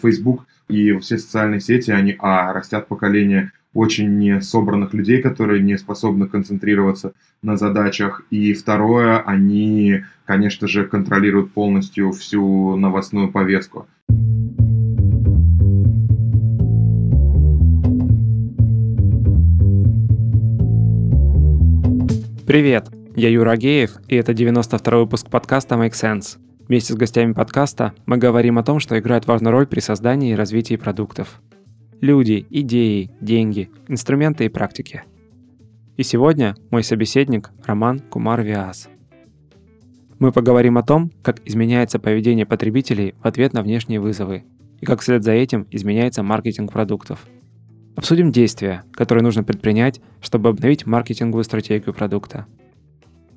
Facebook и все социальные сети, они, а, растят поколение очень не собранных людей, которые не способны концентрироваться на задачах. И второе, они, конечно же, контролируют полностью всю новостную повестку. Привет, я Юра Агеев, и это 92 выпуск подкаста Make Sense. Вместе с гостями подкаста мы говорим о том, что играет важную роль при создании и развитии продуктов. Люди, идеи, деньги, инструменты и практики. И сегодня мой собеседник Роман Кумар Виас. Мы поговорим о том, как изменяется поведение потребителей в ответ на внешние вызовы и как вслед за этим изменяется маркетинг продуктов. Обсудим действия, которые нужно предпринять, чтобы обновить маркетинговую стратегию продукта –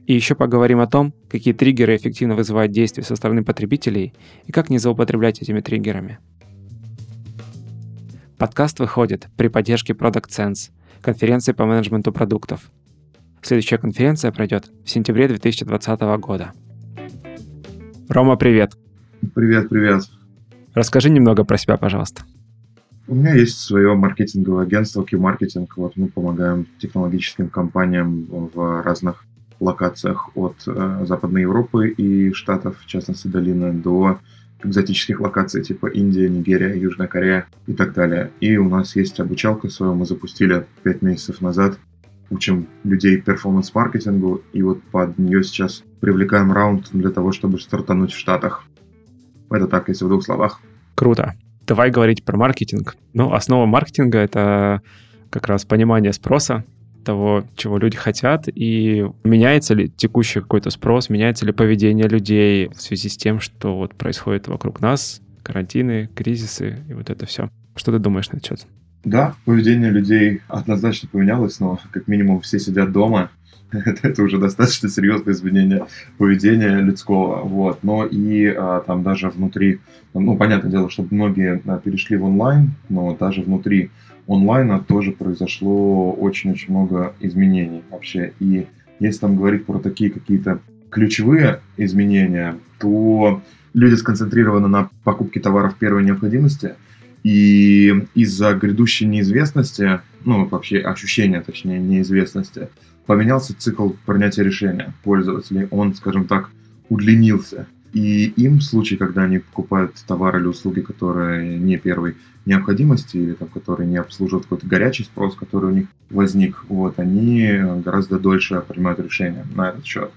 и еще поговорим о том, какие триггеры эффективно вызывают действия со стороны потребителей и как не злоупотреблять этими триггерами. Подкаст выходит при поддержке Product Sense, конференции по менеджменту продуктов. Следующая конференция пройдет в сентябре 2020 года. Рома, привет. Привет, привет. Расскажи немного про себя, пожалуйста. У меня есть свое маркетинговое агентство Q-Marketing. Вот мы помогаем технологическим компаниям в разных локациях от э, Западной Европы и Штатов, в частности долины, до экзотических локаций типа Индия, Нигерия, Южная Корея и так далее. И у нас есть обучалка свою, мы запустили 5 месяцев назад. Учим людей перформанс-маркетингу, и вот под нее сейчас привлекаем раунд для того, чтобы стартануть в Штатах. Это так, если в двух словах. Круто. Давай говорить про маркетинг. Ну, основа маркетинга — это как раз понимание спроса, того, чего люди хотят, и меняется ли текущий какой-то спрос, меняется ли поведение людей в связи с тем, что вот происходит вокруг нас, карантины, кризисы и вот это все. Что ты думаешь на этот счет? Да, поведение людей однозначно поменялось, но как минимум все сидят дома. это, уже достаточно серьезное изменение поведения людского. Вот. Но и а, там даже внутри, ну, понятное дело, что многие а, перешли в онлайн, но даже внутри онлайна тоже произошло очень-очень много изменений вообще. И если там говорить про такие какие-то ключевые изменения, то люди сконцентрированы на покупке товаров первой необходимости, и из-за грядущей неизвестности, ну, вообще ощущения, точнее, неизвестности, поменялся цикл принятия решения пользователей. Он, скажем так, удлинился. И им в случае, когда они покупают товар или услуги, которые не первой необходимости или там, которые не обслуживают какой-то горячий спрос, который у них возник, вот, они гораздо дольше принимают решения на этот счет.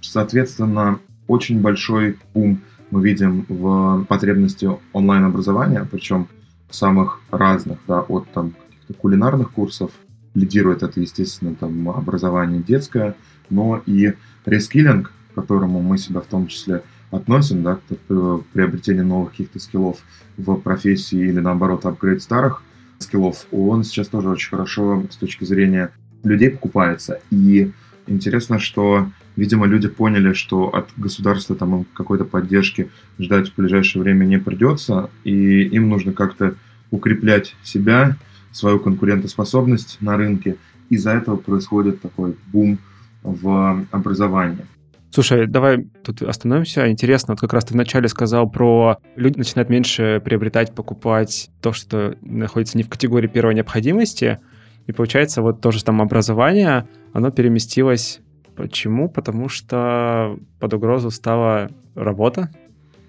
Соответственно, очень большой бум мы видим в потребности онлайн-образования, причем самых разных, да, от там каких-то кулинарных курсов, лидирует это, естественно, там образование детское, но и рескиллинг, к которому мы себя в том числе относим, да, к приобретению новых каких-то скиллов в профессии или наоборот апгрейд старых скиллов, он сейчас тоже очень хорошо с точки зрения людей покупается. И интересно, что, видимо, люди поняли, что от государства там какой-то поддержки ждать в ближайшее время не придется, и им нужно как-то укреплять себя, свою конкурентоспособность на рынке. Из-за этого происходит такой бум в образовании. Слушай, давай тут остановимся. Интересно, вот как раз ты вначале сказал про люди начинают меньше приобретать, покупать то, что находится не в категории первой необходимости. И получается, вот тоже там образование, оно переместилось. Почему? Потому что под угрозу стала работа,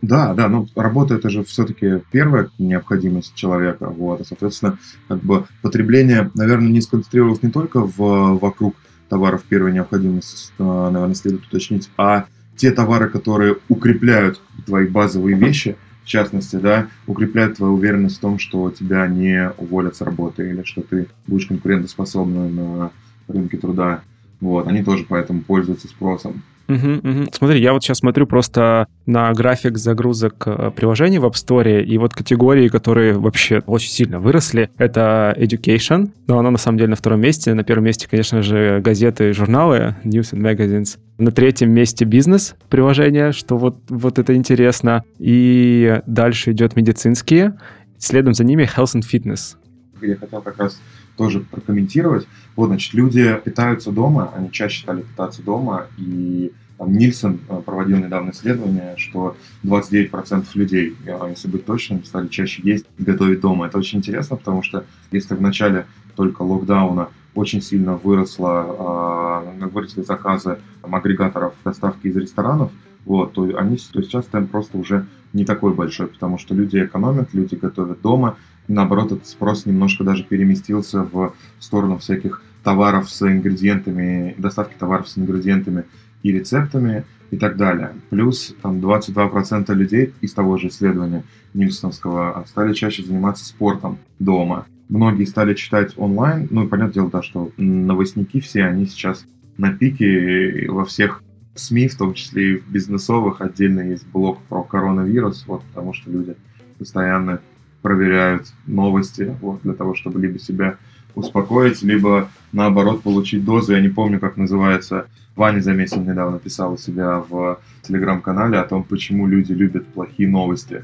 да, да, ну работа это же все-таки первая необходимость человека, вот, соответственно, как бы потребление, наверное, не сконцентрировалось не только в, вокруг товаров первой необходимости, наверное, следует уточнить, а те товары, которые укрепляют твои базовые вещи, в частности, да, укрепляют твою уверенность в том, что тебя не уволят с работы или что ты будешь конкурентоспособным на рынке труда. Вот, они тоже поэтому пользуются спросом. Угу, угу. Смотри, я вот сейчас смотрю просто на график загрузок э, приложений в App Store, и вот категории, которые вообще очень сильно выросли, это Education, но оно на самом деле на втором месте. На первом месте, конечно же, газеты и журналы, News and Magazines. На третьем месте бизнес приложения, что вот, вот это интересно. И дальше идет медицинские, следом за ними Health and Fitness. Я хотел как раз тоже прокомментировать. Вот, значит, люди питаются дома, они чаще стали питаться дома, и Там Нильсон э, проводил недавно исследование, что 29% людей, если быть точным, стали чаще есть и готовить дома. Это очень интересно, потому что если в начале только локдауна очень сильно выросло, э, выросли заказы там, агрегаторов доставки из ресторанов, вот, то, они, то сейчас темп просто уже не такой большой, потому что люди экономят, люди готовят дома, наоборот, этот спрос немножко даже переместился в сторону всяких товаров с ингредиентами, доставки товаров с ингредиентами и рецептами и так далее. Плюс там 22% людей из того же исследования Нильсоновского стали чаще заниматься спортом дома. Многие стали читать онлайн. Ну и понятное дело, да, что новостники все, они сейчас на пике во всех СМИ, в том числе и в бизнесовых, отдельно есть блог про коронавирус, вот, потому что люди постоянно проверяют новости, вот, для того, чтобы либо себя успокоить, либо наоборот получить дозу. Я не помню, как называется. Ваня Замесин недавно писал у себя в телеграм-канале о том, почему люди любят плохие новости.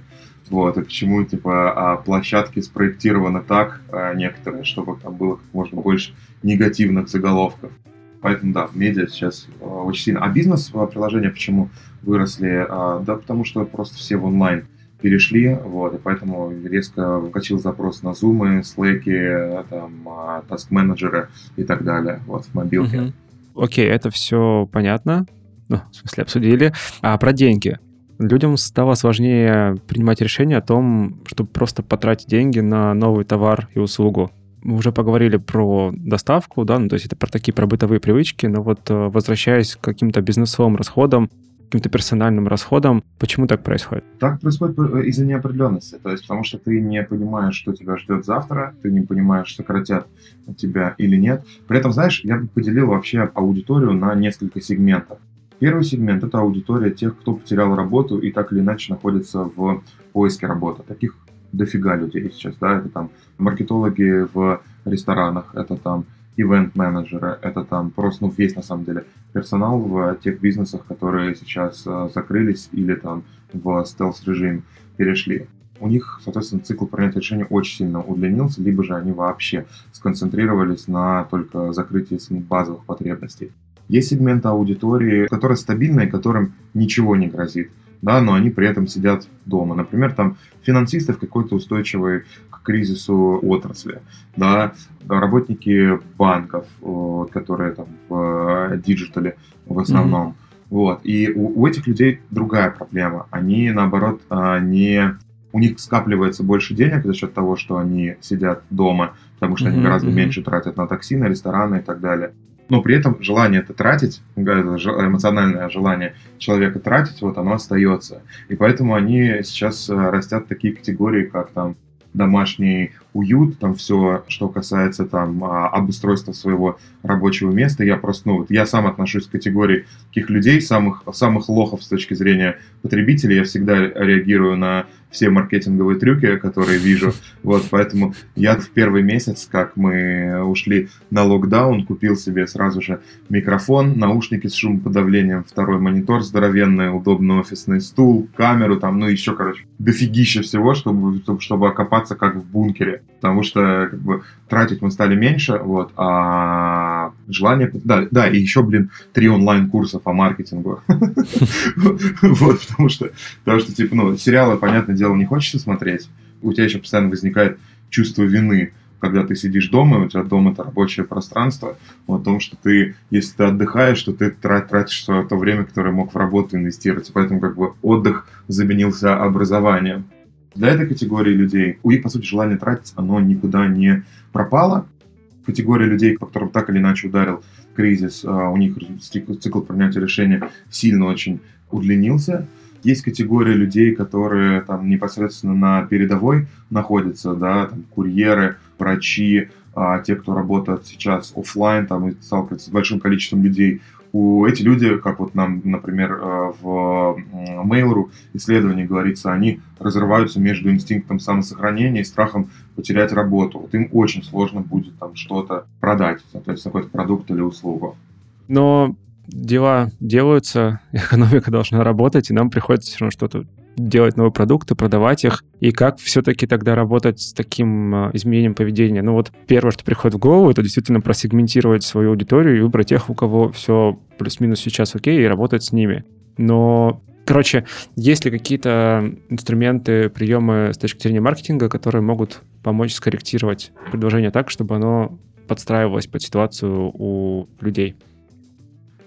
Вот, и почему, типа, а площадки спроектированы так, а некоторые, чтобы там было как можно больше негативных заголовков. Поэтому, да, медиа сейчас э, очень сильно. А бизнес-приложения э, почему выросли? Э, да, потому что просто все в онлайн перешли, вот, и поэтому резко вкачил запрос на Zoom, Slack, там, task менеджеры и так далее, вот, в мобилке. Окей, это все понятно, ну, в смысле, обсудили. А про деньги? Людям стало сложнее принимать решение о том, чтобы просто потратить деньги на новый товар и услугу мы уже поговорили про доставку, да, ну, то есть это про такие про бытовые привычки, но вот э, возвращаясь к каким-то бизнесовым расходам, каким-то персональным расходам, почему так происходит? Так происходит э, из-за неопределенности, то есть потому что ты не понимаешь, что тебя ждет завтра, ты не понимаешь, сократят тебя или нет. При этом, знаешь, я бы поделил вообще аудиторию на несколько сегментов. Первый сегмент – это аудитория тех, кто потерял работу и так или иначе находится в поиске работы. Таких дофига людей сейчас, да, это там маркетологи в ресторанах, это там ивент-менеджеры, это там просто, ну, весь, на самом деле, персонал в тех бизнесах, которые сейчас э, закрылись или там в стелс-режим перешли. У них, соответственно, цикл принятия решений очень сильно удлинился, либо же они вообще сконцентрировались на только закрытии своих базовых потребностей. Есть сегмент аудитории, которая стабильная и которым ничего не грозит да, но они при этом сидят дома. Например, там финансисты в какой-то устойчивой к кризису отрасли, да, работники банков, которые там в э, digital е в основном. Mm-hmm. Вот. И у, у этих людей другая проблема. Они, наоборот, а, не у них скапливается больше денег за счет того, что они сидят дома, потому что mm-hmm. они гораздо меньше тратят на такси, на рестораны и так далее но при этом желание это тратить, эмоциональное желание человека тратить, вот оно остается. И поэтому они сейчас э, растят такие категории, как там домашний уют, там все, что касается там а, обустройства своего рабочего места. Я просто, ну, вот я сам отношусь к категории таких людей, самых, самых лохов с точки зрения потребителей. Я всегда реагирую на все маркетинговые трюки, которые вижу. Вот, поэтому я в первый месяц, как мы ушли на локдаун, купил себе сразу же микрофон, наушники с шумоподавлением, второй монитор здоровенный, удобный офисный стул, камеру, там, ну, еще, короче, дофигища всего, чтобы, чтобы окопаться как в бункере. Потому что, как бы, тратить мы стали меньше, вот, а желание... Да, да, и еще, блин, три онлайн-курса по маркетингу. Вот, потому что, потому что, типа, ну, сериалы, понятное дело, не хочется смотреть, у тебя еще постоянно возникает чувство вины, когда ты сидишь дома, у тебя дома это рабочее пространство, о том, что ты, если ты отдыхаешь, то ты тратишь то время, которое мог в работу инвестировать. Поэтому как бы отдых заменился образованием. Для этой категории людей, у них, по сути, желание тратить, оно никуда не пропало. Категория людей, по которым так или иначе ударил кризис, а, у них цикл принятия решения сильно очень удлинился. Есть категория людей, которые там непосредственно на передовой находятся, да, там курьеры, врачи, а, те, кто работает сейчас офлайн, там и сталкиваются с большим количеством людей. У эти люди, как вот нам, например, э, в Mail.ru исследовании говорится, они разрываются между инстинктом самосохранения и страхом потерять работу. Вот им очень сложно будет там что-то продать, соответственно, какой-то продукт или услугу. Но дела делаются, экономика должна работать, и нам приходится все равно что-то делать новые продукты, продавать их, и как все-таки тогда работать с таким э, изменением поведения. Ну вот первое, что приходит в голову, это действительно просегментировать свою аудиторию и выбрать тех, у кого все плюс-минус сейчас окей, и работать с ними. Но Короче, есть ли какие-то инструменты, приемы с точки зрения маркетинга, которые могут помочь скорректировать предложение так, чтобы оно подстраивалось под ситуацию у людей?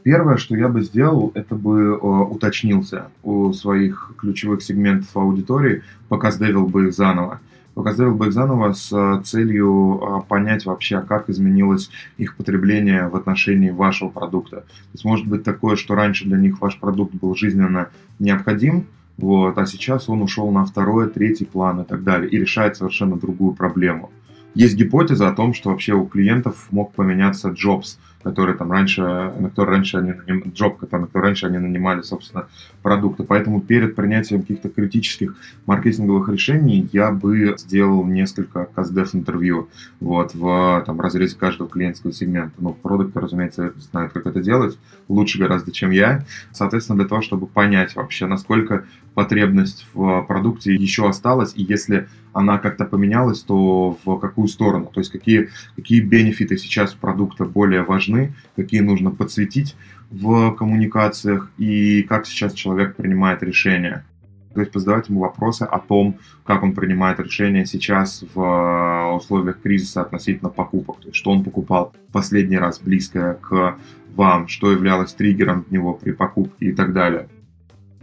Первое, что я бы сделал, это бы э, уточнился у своих ключевых сегментов аудитории, показдевил бы их заново. Показдевил бы их заново с э, целью э, понять вообще, как изменилось их потребление в отношении вашего продукта. То есть может быть такое, что раньше для них ваш продукт был жизненно необходим, вот, а сейчас он ушел на второй, третий план и так далее, и решает совершенно другую проблему. Есть гипотеза о том, что вообще у клиентов мог поменяться jobs – которые там раньше, на которые раньше они наним, джоб, который, на который раньше они нанимали, собственно, продукты. Поэтому перед принятием каких-то критических маркетинговых решений я бы сделал несколько каздев интервью вот, в там, разрезе каждого клиентского сегмента. Ну, продукты, разумеется, знают, как это делать, лучше гораздо, чем я. Соответственно, для того, чтобы понять вообще, насколько потребность в продукте еще осталась, и если она как-то поменялась, то в какую сторону, то есть какие, какие бенефиты сейчас продукта более важны, какие нужно подсветить в коммуникациях и как сейчас человек принимает решения. То есть позадавать ему вопросы о том, как он принимает решения сейчас в условиях кризиса относительно покупок. То есть что он покупал последний раз близкое к вам, что являлось триггером для него при покупке и так далее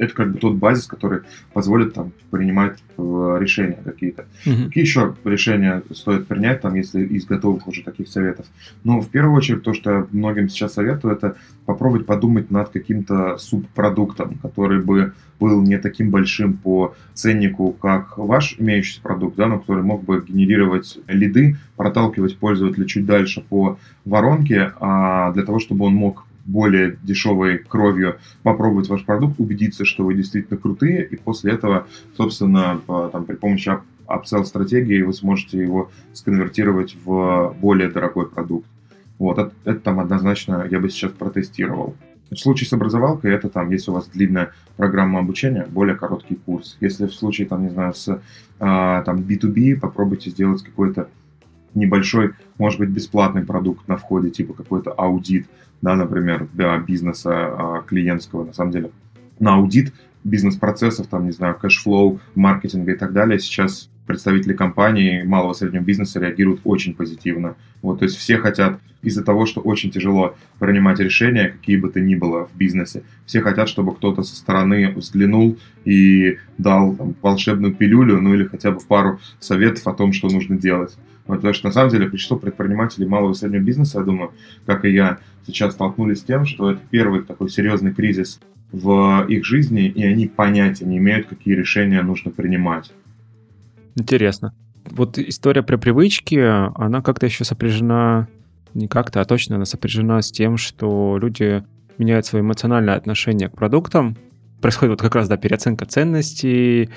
это как бы тот базис, который позволит там принимать э, решения какие-то. Угу. Какие еще решения стоит принять, там, если из готовых уже таких советов? Ну, в первую очередь, то, что я многим сейчас советую, это попробовать подумать над каким-то субпродуктом, который бы был не таким большим по ценнику, как ваш имеющийся продукт, да, но который мог бы генерировать лиды, проталкивать пользователя чуть дальше по воронке, а для того, чтобы он мог более дешевой кровью попробовать ваш продукт, убедиться, что вы действительно крутые, и после этого, собственно, там, при помощи upsell стратегии вы сможете его сконвертировать в более дорогой продукт. Вот, это, это там однозначно я бы сейчас протестировал. В случае с образовалкой это там, если у вас длинная программа обучения, более короткий курс. Если в случае, там, не знаю, с а, там, B2B, попробуйте сделать какой-то небольшой, может быть, бесплатный продукт на входе, типа какой-то аудит, да, например, для бизнеса а, клиентского, на самом деле, на аудит бизнес-процессов, там, не знаю, cash flow, маркетинга и так далее, сейчас представители компании малого и среднего бизнеса реагируют очень позитивно. Вот, то есть все хотят из-за того, что очень тяжело принимать решения, какие бы то ни было в бизнесе. Все хотят, чтобы кто-то со стороны взглянул и дал там, волшебную пилюлю, ну или хотя бы пару советов о том, что нужно делать. Вот, потому что на самом деле большинство предпринимателей малого и среднего бизнеса, я думаю, как и я, сейчас столкнулись с тем, что это первый такой серьезный кризис в их жизни, и они понятия не имеют, какие решения нужно принимать. Интересно. Вот история про привычки, она как-то еще сопряжена, не как-то, а точно она сопряжена с тем, что люди меняют свое эмоциональное отношение к продуктам. Происходит вот как раз, да, переоценка ценностей,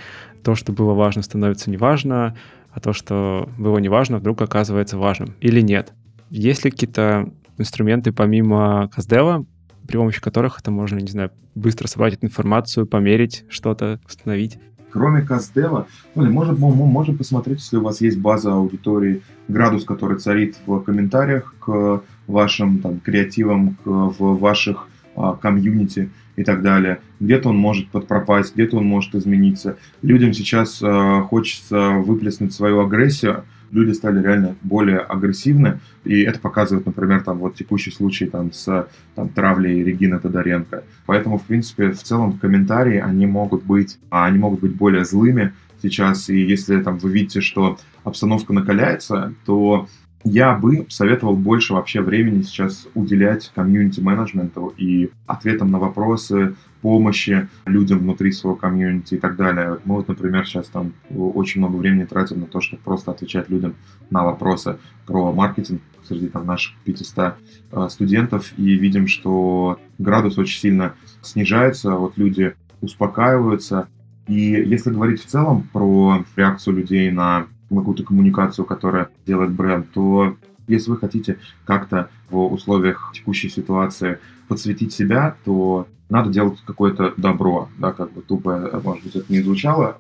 то, что было важно, становится неважно, а то, что было неважно, вдруг оказывается важным или нет. Есть ли какие-то инструменты помимо Каздева, при помощи которых это можно, не знаю, быстро собрать эту информацию, померить что-то, установить? Кроме Каздева, ну, можно, можно посмотреть, если у вас есть база аудитории, градус, который царит в комментариях к вашим там, креативам, к, в ваших а, комьюнити и так далее. Где-то он может подпропасть, где-то он может измениться. Людям сейчас э, хочется выплеснуть свою агрессию. Люди стали реально более агрессивны, и это показывает, например, там вот текущий случай там с там, травлей Регины Тодоренко. Поэтому, в принципе, в целом комментарии, они могут быть, а, они могут быть более злыми сейчас, и если там вы видите, что обстановка накаляется, то я бы советовал больше вообще времени сейчас уделять комьюнити-менеджменту и ответам на вопросы, помощи людям внутри своего комьюнити и так далее. Мы вот, например, сейчас там очень много времени тратим на то, чтобы просто отвечать людям на вопросы про маркетинг среди там, наших 500 э, студентов и видим, что градус очень сильно снижается, вот люди успокаиваются. И если говорить в целом про реакцию людей на какую-то коммуникацию, которая делает бренд, то если вы хотите как-то в условиях текущей ситуации подсветить себя, то надо делать какое-то добро, да, как бы тупо, может быть, это не звучало.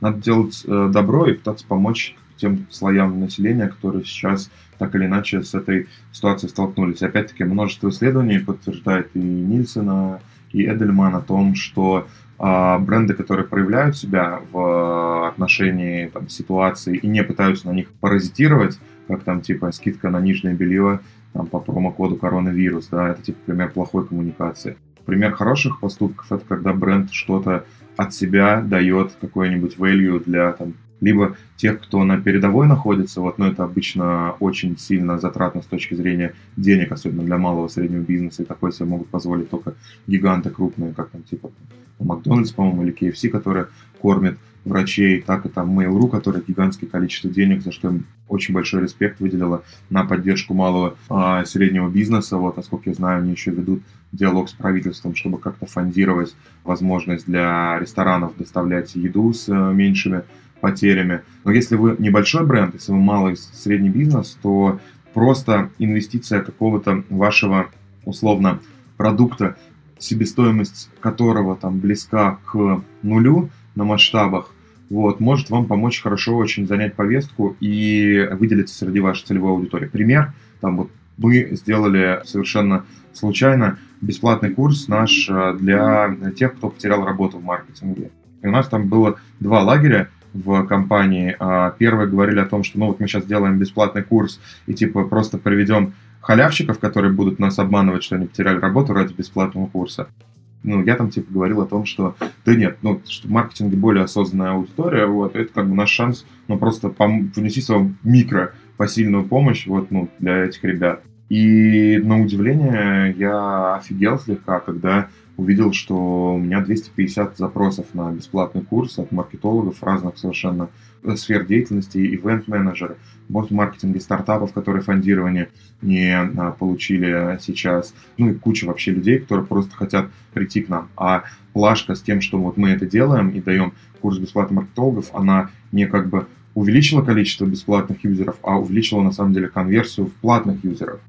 Надо делать э, добро и пытаться помочь тем слоям населения, которые сейчас так или иначе с этой ситуацией столкнулись. Опять-таки множество исследований подтверждает и Нильсона, и Эдельман о том, что бренды, которые проявляют себя в отношении там, ситуации и не пытаются на них паразитировать, как там типа скидка на нижнее белье там, по промокоду коронавирус, да, это типа пример плохой коммуникации. Пример хороших поступков это когда бренд что-то от себя дает какой-нибудь value для там, либо тех, кто на передовой находится, вот, но это обычно очень сильно затратно с точки зрения денег, особенно для малого и среднего бизнеса, и такое себе могут позволить только гиганты крупные, как там типа Макдональдс, по-моему, или KFC, которые кормят врачей, так и там Mail.ru, которая гигантское количество денег, за что им очень большой респект выделила на поддержку малого а, среднего бизнеса. Вот, насколько я знаю, они еще ведут диалог с правительством, чтобы как-то фондировать возможность для ресторанов доставлять еду с а, меньшими потерями. Но если вы небольшой бренд, если вы малый средний бизнес, то просто инвестиция какого-то вашего условно продукта, себестоимость которого там близка к нулю на масштабах, вот, может вам помочь хорошо очень занять повестку и выделиться среди вашей целевой аудитории. Пример, там вот мы сделали совершенно случайно бесплатный курс наш э, для тех, кто потерял работу в маркетинге. И у нас там было два лагеря, в компании. А, первые говорили о том, что ну вот мы сейчас делаем бесплатный курс и типа просто приведем халявщиков, которые будут нас обманывать, что они потеряли работу ради бесплатного курса. Ну, я там типа говорил о том, что да нет, ну, что в маркетинге более осознанная аудитория, вот, это как бы наш шанс, ну, просто пом- внести свою микро посильную помощь, вот, ну, для этих ребят. И на удивление я офигел слегка, когда увидел, что у меня 250 запросов на бесплатный курс от маркетологов разных совершенно э, сфер деятельности, ивент-менеджеры, маркетинги стартапов, которые фондирование не а, получили сейчас, ну и куча вообще людей, которые просто хотят прийти к нам. А плашка с тем, что вот мы это делаем и даем курс бесплатных маркетологов, она не как бы увеличила количество бесплатных юзеров, а увеличила на самом деле конверсию в платных юзеров.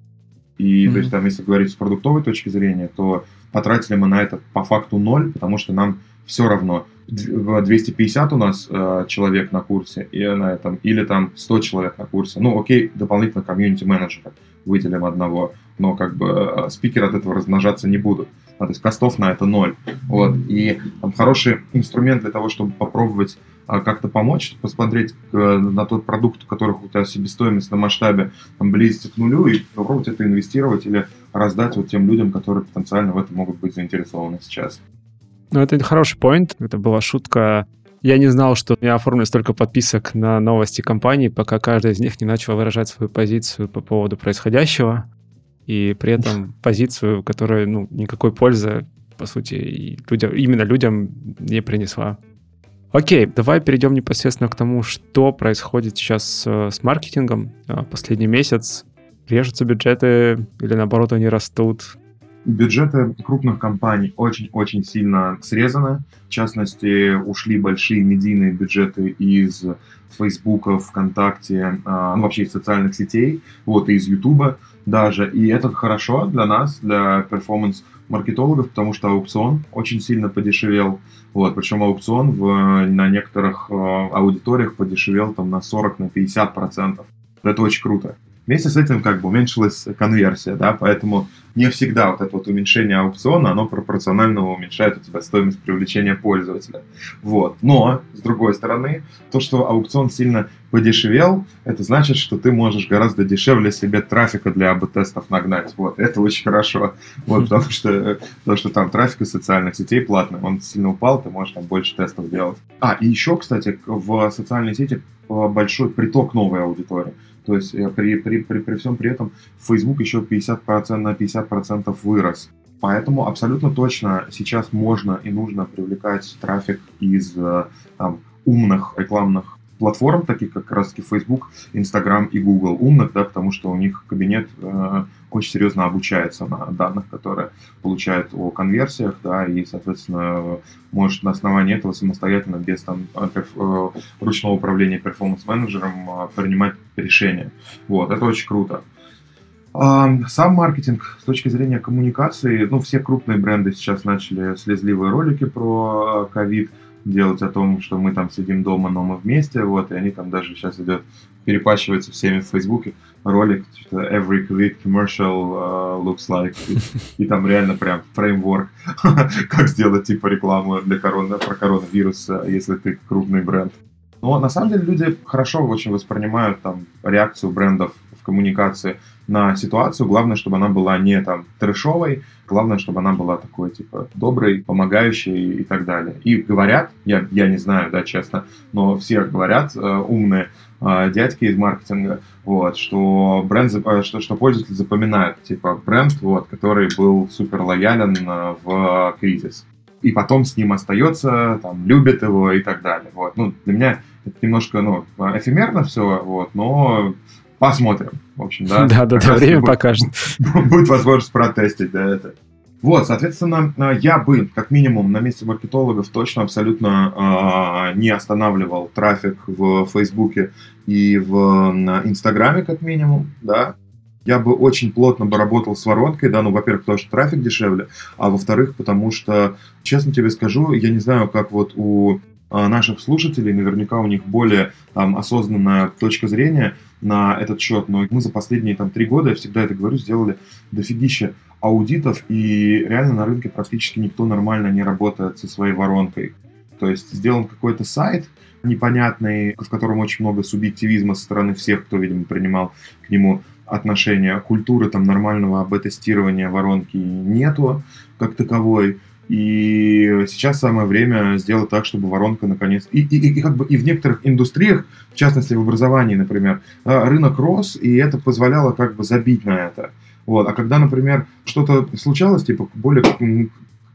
И mm-hmm. то есть там, если говорить с продуктовой точки зрения, то потратили мы на это по факту ноль, потому что нам все равно 250 у нас э, человек на курсе и на этом, или там 100 человек на курсе. Ну, окей, дополнительно комьюнити-менеджера выделим одного, но как бы э, спикеры от этого размножаться не будут. А, то есть костов на это ноль. Вот. И там хороший инструмент для того, чтобы попробовать как-то помочь, посмотреть э, на тот продукт, у которых у тебя себестоимость на масштабе там, близится к нулю, и попробовать это инвестировать или раздать вот тем людям, которые потенциально в этом могут быть заинтересованы сейчас. Ну, это хороший поинт. Это была шутка. Я не знал, что я оформлю столько подписок на новости компании, пока каждый из них не начал выражать свою позицию по поводу происходящего. И при этом позицию, которая, ну, никакой пользы, по сути, людям, именно людям не принесла. Окей, давай перейдем непосредственно к тому, что происходит сейчас с, с маркетингом. А, последний месяц режутся бюджеты или наоборот они растут. Бюджеты крупных компаний очень-очень сильно срезаны. В частности, ушли большие медийные бюджеты из Фейсбука, ВКонтакте, а, ну, вообще из социальных сетей, вот, и из Ютуба даже. И это хорошо для нас, для перформанс-маркетологов, потому что аукцион очень сильно подешевел. Вот, причем аукцион в, на некоторых э, аудиториях подешевел там на 40, на 50 процентов. Это очень круто. Вместе с этим как бы уменьшилась конверсия, да, поэтому не всегда вот это вот уменьшение аукциона, оно пропорционально уменьшает у тебя стоимость привлечения пользователя. Вот. Но, с другой стороны, то, что аукцион сильно подешевел, это значит, что ты можешь гораздо дешевле себе трафика для АБ-тестов нагнать. Вот, это очень хорошо. Вот, потому что, потому что там трафик из социальных сетей платный, он сильно упал, ты можешь там больше тестов делать. А, и еще, кстати, в социальной сети э, большой приток новой аудитории. То есть э, при, при, при, при всем при этом Facebook еще 50% на 50% вырос. Поэтому абсолютно точно сейчас можно и нужно привлекать трафик из э, там, умных рекламных платформ, таких как раз таки Facebook, Instagram и Google, умных, да, потому что у них кабинет э, очень серьезно обучается на данных, которые получает о конверсиях, да, и, соответственно, может на основании этого самостоятельно, без там, перф, э, ручного управления перформанс-менеджером э, принимать решения. Вот, это очень круто. Сам маркетинг с точки зрения коммуникации, ну, все крупные бренды сейчас начали слезливые ролики про а, ковид делать о том, что мы там сидим дома, но мы вместе, вот, и они там даже сейчас идет, перепачивается всеми в Фейсбуке ролик, что every COVID commercial uh, looks like, и, и там реально прям фреймворк, как сделать типа рекламу для корона, про коронавирус, если ты крупный бренд. Но на самом деле люди хорошо очень воспринимают там реакцию брендов коммуникации на ситуацию. Главное, чтобы она была не там трешовой, главное, чтобы она была такой, типа, доброй, помогающей и так далее. И говорят, я, я не знаю, да, честно, но все говорят, э, умные э, дядьки из маркетинга, вот, что бренд, э, что, что пользователь запоминает, типа, бренд, вот, который был супер лоялен э, в кризис. И потом с ним остается, там, любит его и так далее. Вот. Ну, для меня это немножко, ну, эфемерно все, вот, но Посмотрим, в общем, да. Да, да, да, время покажет. Будет возможность протестить, да, это. Вот, соответственно, я бы, как минимум, на месте маркетологов точно абсолютно э, не останавливал трафик в Фейсбуке и в Инстаграме, как минимум, да. Я бы очень плотно бы работал с воронкой, да, ну, во-первых, потому что трафик дешевле, а во-вторых, потому что, честно тебе скажу, я не знаю, как вот у наших слушателей, наверняка у них более там, осознанная точка зрения на этот счет, но мы за последние там, три года, я всегда это говорю, сделали дофигища аудитов, и реально на рынке практически никто нормально не работает со своей воронкой. То есть сделан какой-то сайт непонятный, в котором очень много субъективизма со стороны всех, кто, видимо, принимал к нему отношения. Культуры там нормального АБ-тестирования воронки нету как таковой. И сейчас самое время сделать так, чтобы воронка наконец... И, и, и, как бы и в некоторых индустриях, в частности в образовании, например, а, рынок рос, и это позволяло как бы забить на это. Вот. А когда, например, что-то случалось, типа более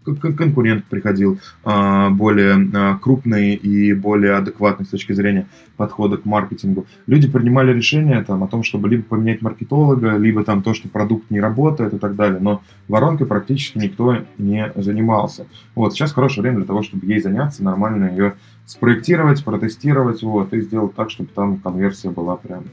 конкурент приходил а, более а, крупный и более адекватный с точки зрения подхода к маркетингу. Люди принимали решение там, о том, чтобы либо поменять маркетолога, либо там то, что продукт не работает и так далее. Но воронкой практически никто не занимался. Вот сейчас хорошее время для того, чтобы ей заняться, нормально ее спроектировать, протестировать, вот, и сделать так, чтобы там конверсия была прям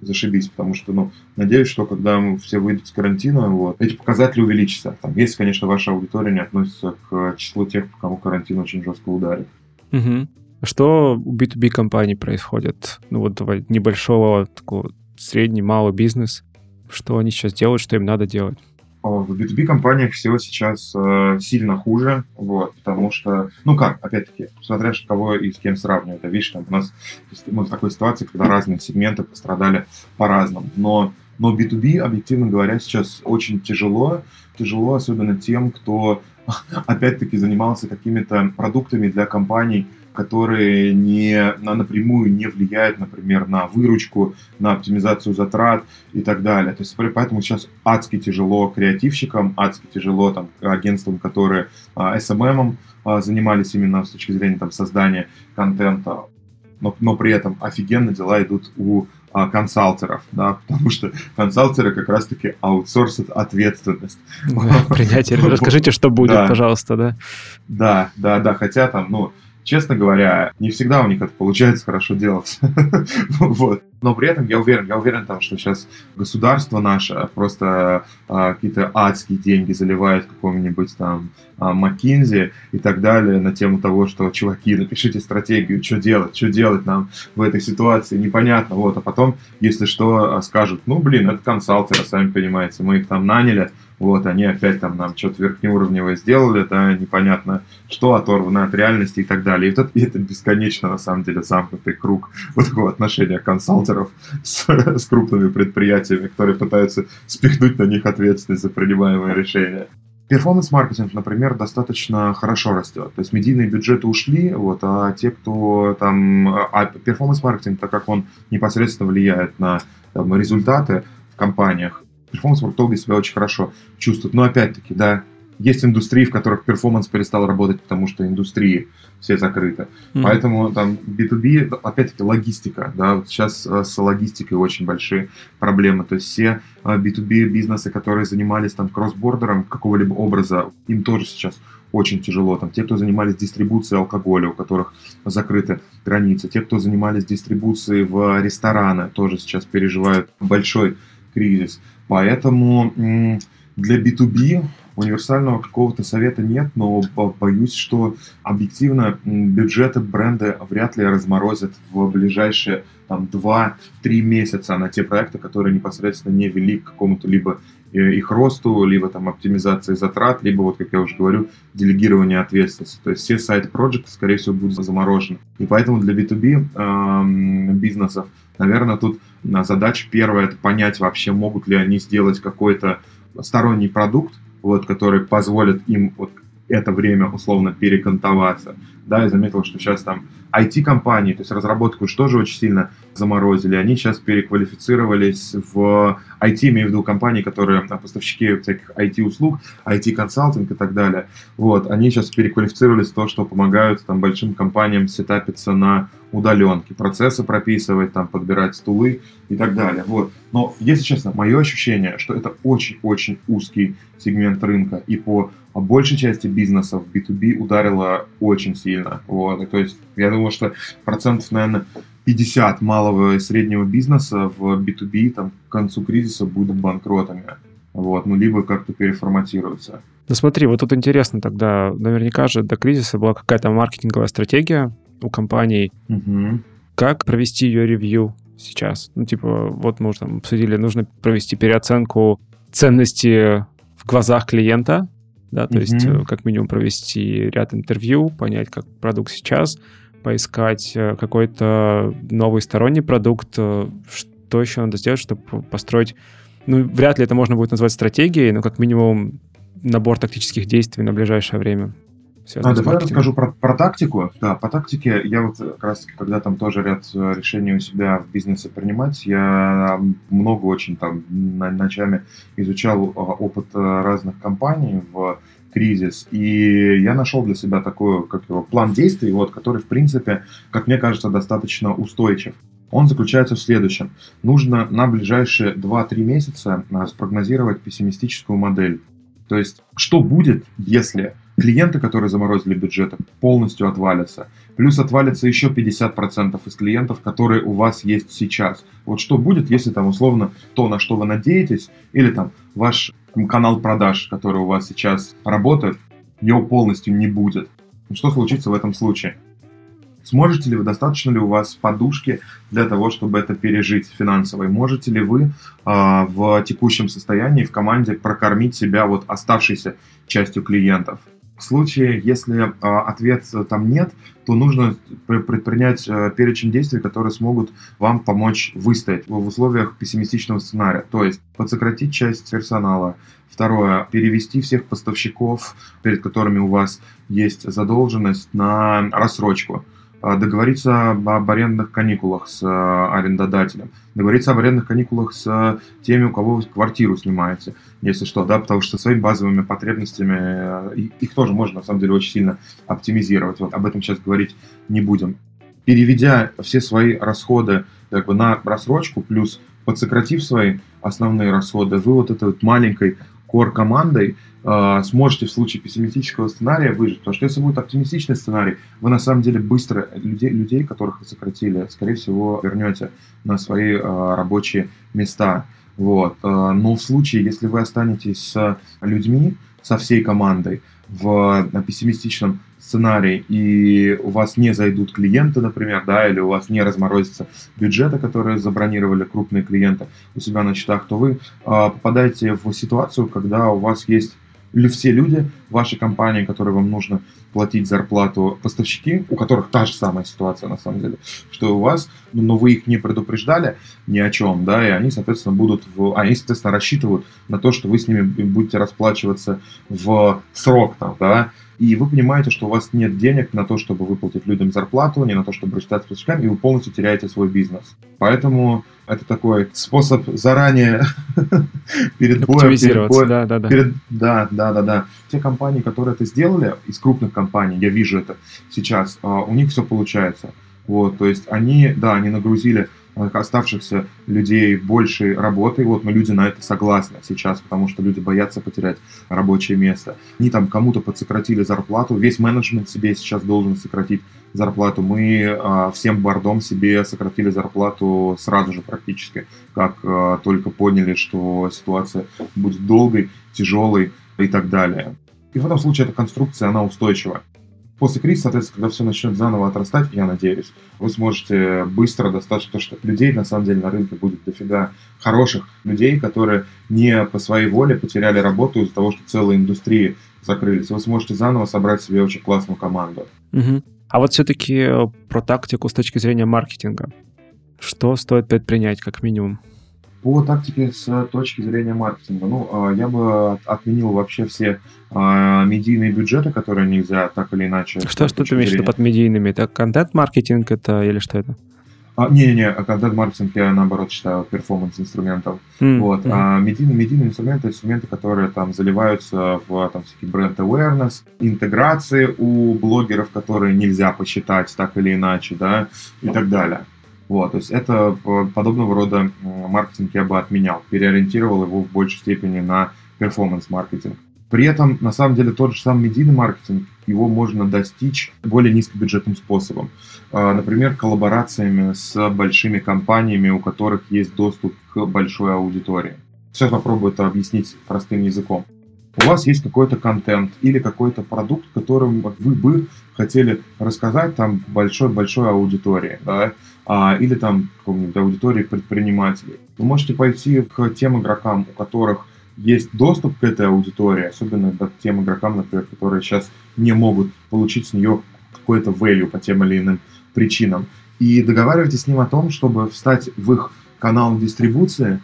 зашибись, потому что, ну, надеюсь, что когда все выйдут с карантина, вот, эти показатели увеличатся. Там, если, конечно, ваша аудитория не относится к числу тех, кому карантин очень жестко ударит. Угу. Что у B2B компаний происходит? Ну, вот давай, небольшого, такого средний, малый бизнес. Что они сейчас делают, что им надо делать? В B2B компаниях все сейчас э, сильно хуже, вот, потому что, ну как, опять-таки, смотря кого и с кем сравнивать. А видишь, там у нас мы в такой ситуации, когда разные сегменты пострадали по-разному. Но, но B2B, объективно говоря, сейчас очень тяжело. Тяжело особенно тем, кто опять-таки занимался какими-то продуктами для компаний, которые не, на, напрямую не влияют, например, на выручку, на оптимизацию затрат и так далее. То есть поэтому сейчас адски тяжело креативщикам, адски тяжело там, агентствам, которые а, SMM а, занимались именно с точки зрения там, создания контента. Но, но при этом офигенно дела идут у а, консалтеров, да, потому что консалтеры как раз-таки аутсорсят ответственность. Да, принятие. Расскажите, что будет, да. пожалуйста, да? Да, да, да, хотя там, ну, честно говоря, не всегда у них это получается хорошо делать. вот. Но при этом я уверен, я уверен, там, что сейчас государство наше просто а, какие-то адские деньги заливает какому-нибудь там а, и так далее на тему того, что, чуваки, напишите стратегию, что делать, что делать нам в этой ситуации, непонятно. Вот. А потом, если что, а, скажут, ну, блин, это консалтеры, сами понимаете, мы их там наняли, вот, они опять там нам что-то верхнеуровневое сделали, да, непонятно что, оторвано от реальности и так далее. И и это бесконечно, на самом деле, замкнутый круг вот такого отношения консалтеров с, с крупными предприятиями, которые пытаются спихнуть на них ответственность за принимаемые решения. Перформанс-маркетинг, например, достаточно хорошо растет. То есть медийные бюджеты ушли, вот, а те, кто там... А перформанс-маркетинг, так как он непосредственно влияет на там, результаты в компаниях, перформанс-маркетологи себя очень хорошо чувствуют. Но опять-таки, да, есть индустрии, в которых перформанс перестал работать, потому что индустрии все закрыты. Mm-hmm. Поэтому там B2B, опять-таки, логистика. Да, вот сейчас э, с логистикой очень большие проблемы. То есть все B2B э, бизнесы, которые занимались там кроссбордером какого-либо образа, им тоже сейчас очень тяжело. Там те, кто занимались дистрибуцией алкоголя, у которых закрыты границы, те, кто занимались дистрибуцией в рестораны, тоже сейчас переживают большой кризис. Поэтому для B2B универсального какого-то совета нет, но боюсь, что объективно бюджеты бренды вряд ли разморозят в ближайшие там 2-3 месяца на те проекты, которые непосредственно не вели к какому-то либо э, их росту, либо там оптимизации затрат, либо вот, как я уже говорю, делегирование ответственности. То есть все сайт-проекты, скорее всего, будут заморожены. И поэтому для B2B э, бизнесов, наверное, тут задача первая – это понять вообще, могут ли они сделать какой-то сторонний продукт, вот, который позволит им вот это время условно перекантоваться. Да, я заметил, что сейчас там IT-компании, то есть разработку уж тоже очень сильно заморозили, они сейчас переквалифицировались в IT, имею в виду компании, которые поставщики всяких IT-услуг, IT-консалтинг и так далее. Вот, они сейчас переквалифицировались в то, что помогают там большим компаниям сетапиться на удаленке, процессы прописывать, там, подбирать стулы и так далее. Вот. Но, если честно, мое ощущение, что это очень-очень узкий сегмент рынка, и по большей части бизнесов B2B ударило очень сильно. Вот. И, то есть, я думаю, что процентов, наверное, 50 малого и среднего бизнеса в B2B там, к концу кризиса будут банкротами. Вот, ну, либо как-то переформатируются. Ну смотри, вот тут интересно тогда, наверняка же до кризиса была какая-то маркетинговая стратегия у компаний. Угу. Как провести ее ревью сейчас? Ну, типа, вот мы уже там обсудили, нужно провести переоценку ценности в глазах клиента, да, то угу. есть э, как минимум провести ряд интервью, понять, как продукт сейчас, поискать э, какой-то новый сторонний продукт, э, что еще надо сделать, чтобы построить, ну, вряд ли это можно будет назвать стратегией, но как минимум набор тактических действий на ближайшее время. А, давай я расскажу про, про тактику. Да, по тактике я вот как раз, когда там тоже ряд решений у себя в бизнесе принимать, я много очень там ночами изучал а, опыт разных компаний в кризис. И я нашел для себя такой, как его, план действий, вот, который, в принципе, как мне кажется, достаточно устойчив. Он заключается в следующем. Нужно на ближайшие 2-3 месяца а, спрогнозировать пессимистическую модель. То есть, что будет, если клиенты, которые заморозили бюджеты, полностью отвалятся. Плюс отвалится еще 50% из клиентов, которые у вас есть сейчас. Вот что будет, если там условно то, на что вы надеетесь, или там ваш канал продаж, который у вас сейчас работает, его полностью не будет. Что случится в этом случае? Сможете ли вы, достаточно ли у вас подушки для того, чтобы это пережить финансово? можете ли вы э, в текущем состоянии в команде прокормить себя вот оставшейся частью клиентов? В случае, если э, ответ там нет, то нужно предпринять э, перечень действий, которые смогут вам помочь выстоять в условиях пессимистичного сценария. То есть подсократить часть персонала. Второе, перевести всех поставщиков, перед которыми у вас есть задолженность, на рассрочку. А, договориться об арендных каникулах с а, арендодателем, договориться об арендных каникулах с теми, у кого квартиру снимаете, если что, да, потому что своими базовыми потребностями э, их тоже можно, на самом деле, очень сильно оптимизировать. Вот об этом сейчас говорить не будем. Переведя все свои расходы как бы на рассрочку, плюс подсократив свои основные расходы, вы вот этой вот маленькой core-командой э, сможете в случае пессимистического сценария выжить. Потому что если будет оптимистичный сценарий, вы на самом деле быстро людей, людей которых вы сократили, скорее всего, вернете на свои э, рабочие места. Вот. Э, но в случае, если вы останетесь с людьми, со всей командой в пессимистичном сценарий, и у вас не зайдут клиенты, например, да, или у вас не разморозятся бюджеты, которые забронировали крупные клиенты у себя на счетах, то вы э, попадаете в ситуацию, когда у вас есть или все люди вашей компании, которые вам нужно платить зарплату, поставщики, у которых та же самая ситуация на самом деле, что у вас, но вы их не предупреждали ни о чем, да, и они, соответственно, будут, в, они, соответственно, рассчитывают на то, что вы с ними будете расплачиваться в срок, там, да, и вы понимаете, что у вас нет денег на то, чтобы выплатить людям зарплату, не на то, чтобы рассчитать с поставщиками, и вы полностью теряете свой бизнес. Поэтому это такой способ заранее перед боем, перед боем, да, да, да. Перед, да, да, да, да. Те компании, которые это сделали, из крупных компаний, я вижу это сейчас, а, у них все получается. Вот, то есть они, да, они нагрузили оставшихся людей больше работы, вот, но люди на это согласны сейчас, потому что люди боятся потерять рабочее место. Они там кому-то подсократили зарплату, весь менеджмент себе сейчас должен сократить зарплату. Мы а, всем бордом себе сократили зарплату сразу же практически, как а, только поняли, что ситуация будет долгой, тяжелой и так далее. И в этом случае эта конструкция, она устойчива. После кризиса, соответственно, когда все начнет заново отрастать, я надеюсь, вы сможете быстро достаточно, потому что людей на самом деле на рынке будет дофига хороших людей, которые не по своей воле потеряли работу из-за того, что целые индустрии закрылись. Вы сможете заново собрать себе очень классную команду. Угу. А вот все-таки э, про тактику с точки зрения маркетинга. Что стоит предпринять, как минимум? По тактике с точки зрения маркетинга, ну, а, я бы отменил вообще все а, медийные бюджеты, которые нельзя так или иначе... Что, что ты имеешь в виду под медийными? Это контент-маркетинг это или что это? А, не-не-не, контент-маркетинг я, наоборот, считаю перформанс-инструментом. Mm-hmm. Вот. А медийные, медийные инструменты — инструменты, которые там заливаются в там, всякий бренд-awareness, интеграции у блогеров, которые нельзя посчитать так или иначе, да, и так далее. Вот, то есть это подобного рода маркетинг я бы отменял, переориентировал его в большей степени на перформанс-маркетинг. При этом, на самом деле, тот же самый медийный маркетинг, его можно достичь более низкобюджетным способом. А, например, коллаборациями с большими компаниями, у которых есть доступ к большой аудитории. Сейчас попробую это объяснить простым языком. У вас есть какой-то контент или какой-то продукт, которым вы бы хотели рассказать там большой-большой аудитории, да, а, или там какой-нибудь аудитории предпринимателей. Вы можете пойти к тем игрокам, у которых есть доступ к этой аудитории, особенно к тем игрокам, например, которые сейчас не могут получить с нее какой-то value по тем или иным причинам. И договаривайтесь с ним о том, чтобы встать в их канал дистрибуции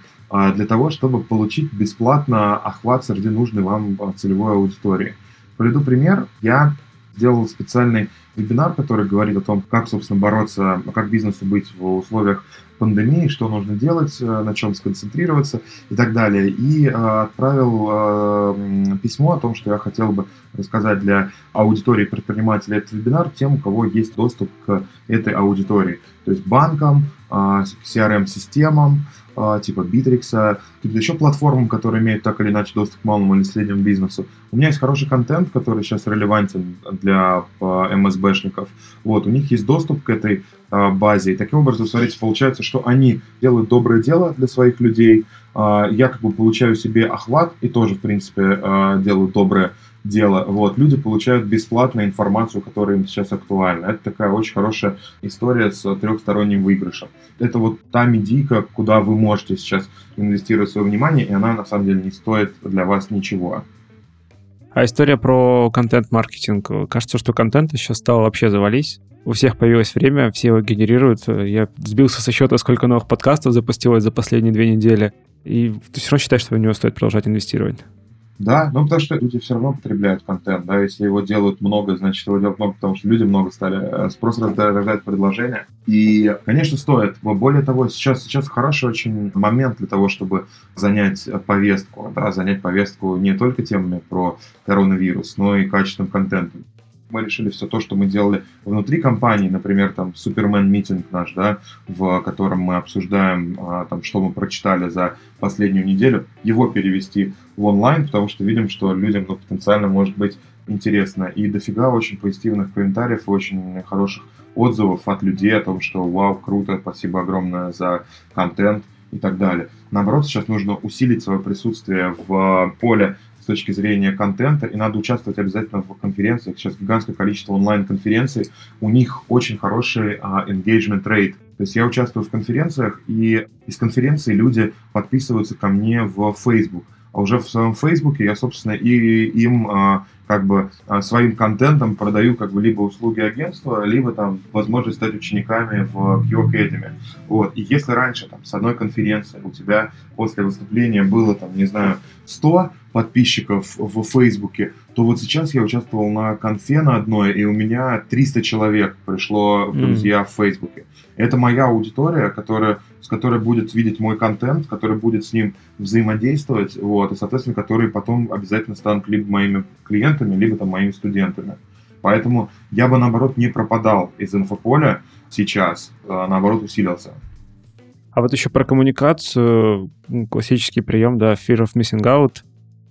для того, чтобы получить бесплатно охват среди нужной вам целевой аудитории. Приведу пример. Я сделал специальный вебинар, который говорит о том, как, собственно, бороться, как бизнесу быть в условиях пандемии, что нужно делать, э, на чем сконцентрироваться и так далее. И э, отправил письмо о том, что я хотел бы рассказать для аудитории предпринимателей этот вебинар тем, у кого есть доступ к этой аудитории. То есть банкам, CRM-системам, а, типа Bittrex, каким еще платформам, которые имеют так или иначе доступ к малому или среднему бизнесу. У меня есть хороший контент, который сейчас релевантен для МСБшников. Вот, у них есть доступ к этой а, базе. И таким образом, смотрите, получается, что они делают доброе дело для своих людей. А, я как бы получаю себе охват и тоже, в принципе, делаю доброе дело. Вот, люди получают бесплатную информацию, которая им сейчас актуальна. Это такая очень хорошая история с трехсторонним выигрышем. Это вот та медийка, куда вы можете сейчас инвестировать свое внимание, и она на самом деле не стоит для вас ничего. А история про контент-маркетинг. Кажется, что контент сейчас стал вообще завались. У всех появилось время, все его генерируют. Я сбился со счета, сколько новых подкастов запустилось за последние две недели. И ты все равно считаешь, что в него стоит продолжать инвестировать? Да, ну потому что люди все равно потребляют контент, да, если его делают много, значит его делают много, потому что люди много стали, э, спрос рождает предложение. И, конечно, стоит. Более того, сейчас, сейчас хороший очень момент для того, чтобы занять повестку, да, занять повестку не только темами про коронавирус, но и качественным контентом мы решили все то, что мы делали внутри компании, например, там Супермен митинг наш, да, в котором мы обсуждаем, а, там, что мы прочитали за последнюю неделю, его перевести в онлайн, потому что видим, что людям ну, потенциально может быть интересно. И дофига очень позитивных комментариев очень хороших отзывов от людей о том, что вау, круто, спасибо огромное за контент и так далее. Наоборот, сейчас нужно усилить свое присутствие в поле с точки зрения контента, и надо участвовать обязательно в конференциях. Сейчас гигантское количество онлайн-конференций, у них очень хороший uh, engagement rate. То есть я участвую в конференциях, и из конференции люди подписываются ко мне в Facebook. А уже в своем Фейсбуке я, собственно, и им а, как бы а, своим контентом продаю как бы либо услуги агентства, либо там возможность стать учениками в Q Academy. Вот. И если раньше там с одной конференции у тебя после выступления было там, не знаю, 100 подписчиков в Фейсбуке, то вот сейчас я участвовал на конфе на одной, и у меня 300 человек пришло в друзья mm. в Фейсбуке. Это моя аудитория, которая, с которой будет видеть мой контент, который будет с ним взаимодействовать, вот, и, соответственно, которые потом обязательно станут либо моими клиентами, либо там моими студентами. Поэтому я бы, наоборот, не пропадал из инфополя сейчас, а наоборот, усилился. А вот еще про коммуникацию, классический прием, да, fear of missing out,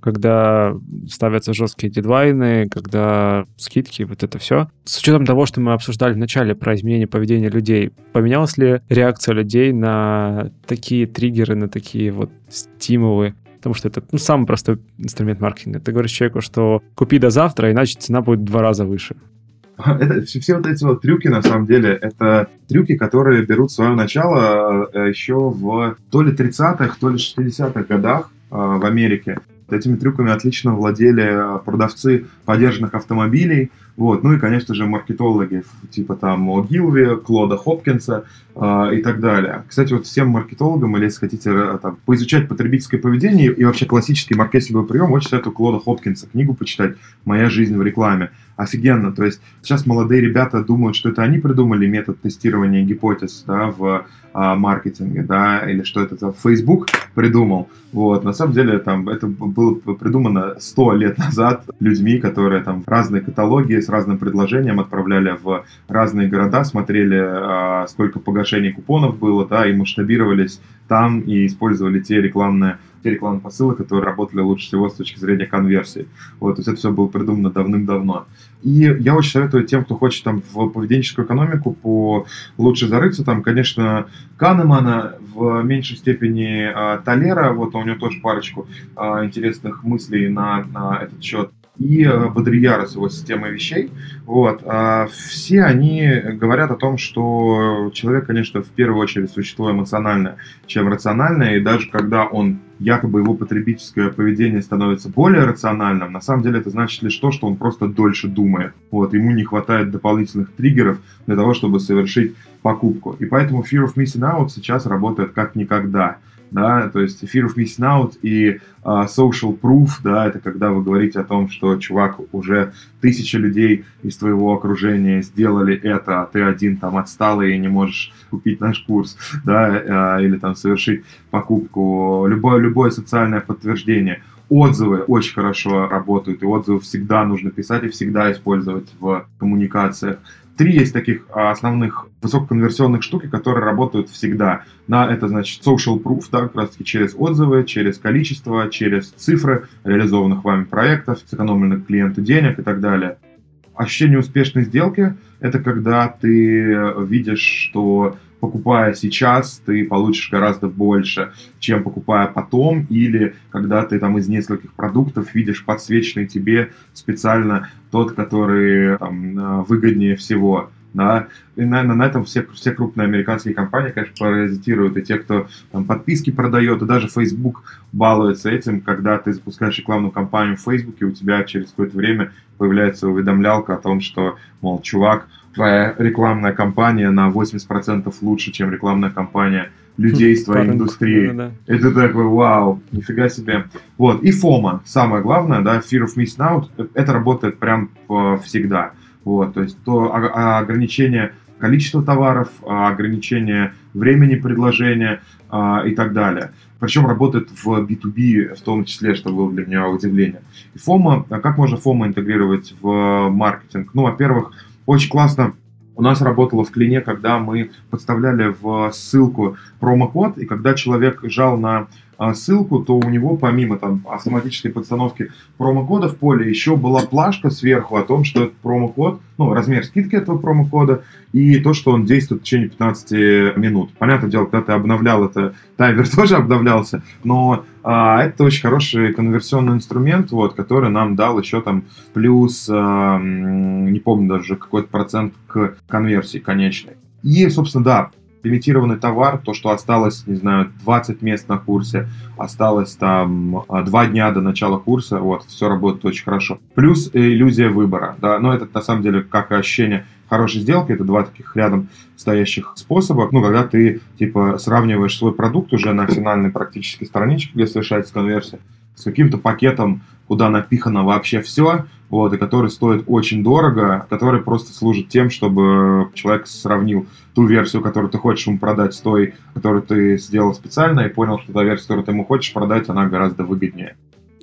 когда ставятся жесткие дедлайны, когда скидки, вот это все. С учетом того, что мы обсуждали в начале про изменение поведения людей, поменялась ли реакция людей на такие триггеры, на такие вот стимулы? Потому что это ну, самый простой инструмент маркетинга. Ты говоришь человеку, что купи до завтра, иначе цена будет в два раза выше. Это, все, все вот эти вот трюки, на самом деле, это трюки, которые берут свое начало э, еще в то ли 30-х, то ли 60-х годах э, в Америке. Этими трюками отлично владели продавцы подержанных автомобилей, вот. Ну и, конечно же, маркетологи, типа там Гилви, Клода Хопкинса э, и так далее. Кстати, вот всем маркетологам, или если хотите э, там, поизучать потребительское поведение и вообще классический маркетинговый прием, очень советую Клода Хопкинса книгу почитать «Моя жизнь в рекламе». Офигенно. То есть сейчас молодые ребята думают, что это они придумали метод тестирования гипотез да, в а, маркетинге, да, или что это, это Facebook придумал. Вот. На самом деле там это было придумано 100 лет назад людьми, которые там разные каталоги с разным предложением отправляли в разные города, смотрели, а, сколько погашений купонов было, да, и масштабировались там и использовали те рекламные те рекламные посылы, которые работали лучше всего с точки зрения конверсии. Вот, то есть это все было придумано давным-давно. И я очень советую тем, кто хочет там в поведенческую экономику по лучше зарыться, там, конечно, Канемана, в меньшей степени э, Толера, вот у него тоже парочку э, интересных мыслей на, на этот счет и э, Бодрияра с его системой вещей. Вот. А все они говорят о том, что человек, конечно, в первую очередь существо эмоциональное, чем рациональное, и даже когда он якобы его потребительское поведение становится более рациональным, на самом деле это значит лишь то, что он просто дольше думает. Вот, ему не хватает дополнительных триггеров для того, чтобы совершить покупку. И поэтому Fear of Missing Out сейчас работает как никогда да, то есть Fear of Missing Out и uh, Social Proof, да, это когда вы говорите о том, что, чувак, уже тысячи людей из твоего окружения сделали это, а ты один там отсталый и не можешь купить наш курс, да, uh, или там совершить покупку, любое, любое социальное подтверждение. Отзывы очень хорошо работают, и отзывы всегда нужно писать и всегда использовать в коммуникациях. Три есть таких а, основных высококонверсионных штуки, которые работают всегда. На это, значит, social proof, да, как раз таки через отзывы, через количество, через цифры реализованных вами проектов, сэкономленных клиенту денег и так далее. Ощущение успешной сделки – это когда ты видишь, что покупая сейчас, ты получишь гораздо больше, чем покупая потом, или когда ты там из нескольких продуктов видишь подсвеченный тебе специально тот, который там, э, выгоднее всего. Да? И, наверное, на этом все, все крупные американские компании, конечно, паразитируют. И те, кто там, подписки продает, и даже Facebook балуется этим, когда ты запускаешь рекламную кампанию в Facebook, и у тебя через какое-то время появляется уведомлялка о том, что, мол, чувак, твоя рекламная кампания на 80% лучше, чем рекламная кампания людей из твоей индустрии. Да, да. Это такой, вау, нифига себе. Вот, и фома, самое главное, да, fear of missing out, это работает прям всегда. Вот, то есть то ограничение количества товаров, ограничение времени предложения а, и так далее. Причем работает в B2B в том числе, что было для меня удивление. И фома, а как можно фома интегрировать в маркетинг? Ну, во-первых, очень классно у нас работало в клине, когда мы подставляли в ссылку промокод, и когда человек жал на ссылку, то у него помимо там автоматической подстановки промокода в поле еще была плашка сверху о том, что этот промокод, ну, размер скидки этого промокода и то, что он действует в течение 15 минут. Понятное дело, когда ты обновлял это, таймер тоже обновлялся, но а, это очень хороший конверсионный инструмент, вот, который нам дал еще там плюс, а, не помню даже какой-то процент к конверсии конечной. И, собственно, да, лимитированный товар, то, что осталось, не знаю, 20 мест на курсе, осталось там 2 а, дня до начала курса, вот, все работает очень хорошо. Плюс иллюзия выбора, да, но это на самом деле как ощущение хорошей сделки, это два таких рядом стоящих способа, ну, когда ты, типа, сравниваешь свой продукт уже на финальной практической страничке, где совершается конверсия, с каким-то пакетом, куда напихано вообще все, вот, и который стоит очень дорого, который просто служит тем, чтобы человек сравнил ту версию, которую ты хочешь ему продать, с той, которую ты сделал специально, и понял, что та версия, которую ты ему хочешь продать, она гораздо выгоднее.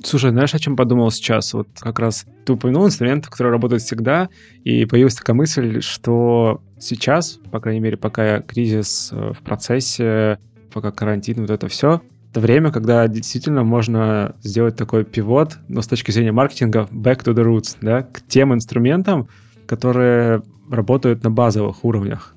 Слушай, знаешь, о чем подумал сейчас? Вот как раз ты упомянул инструмент, который работает всегда, и появилась такая мысль, что сейчас, по крайней мере, пока кризис э, в процессе, пока карантин, вот это все, время, когда действительно можно сделать такой пивот, но с точки зрения маркетинга back to the roots, да, к тем инструментам, которые работают на базовых уровнях.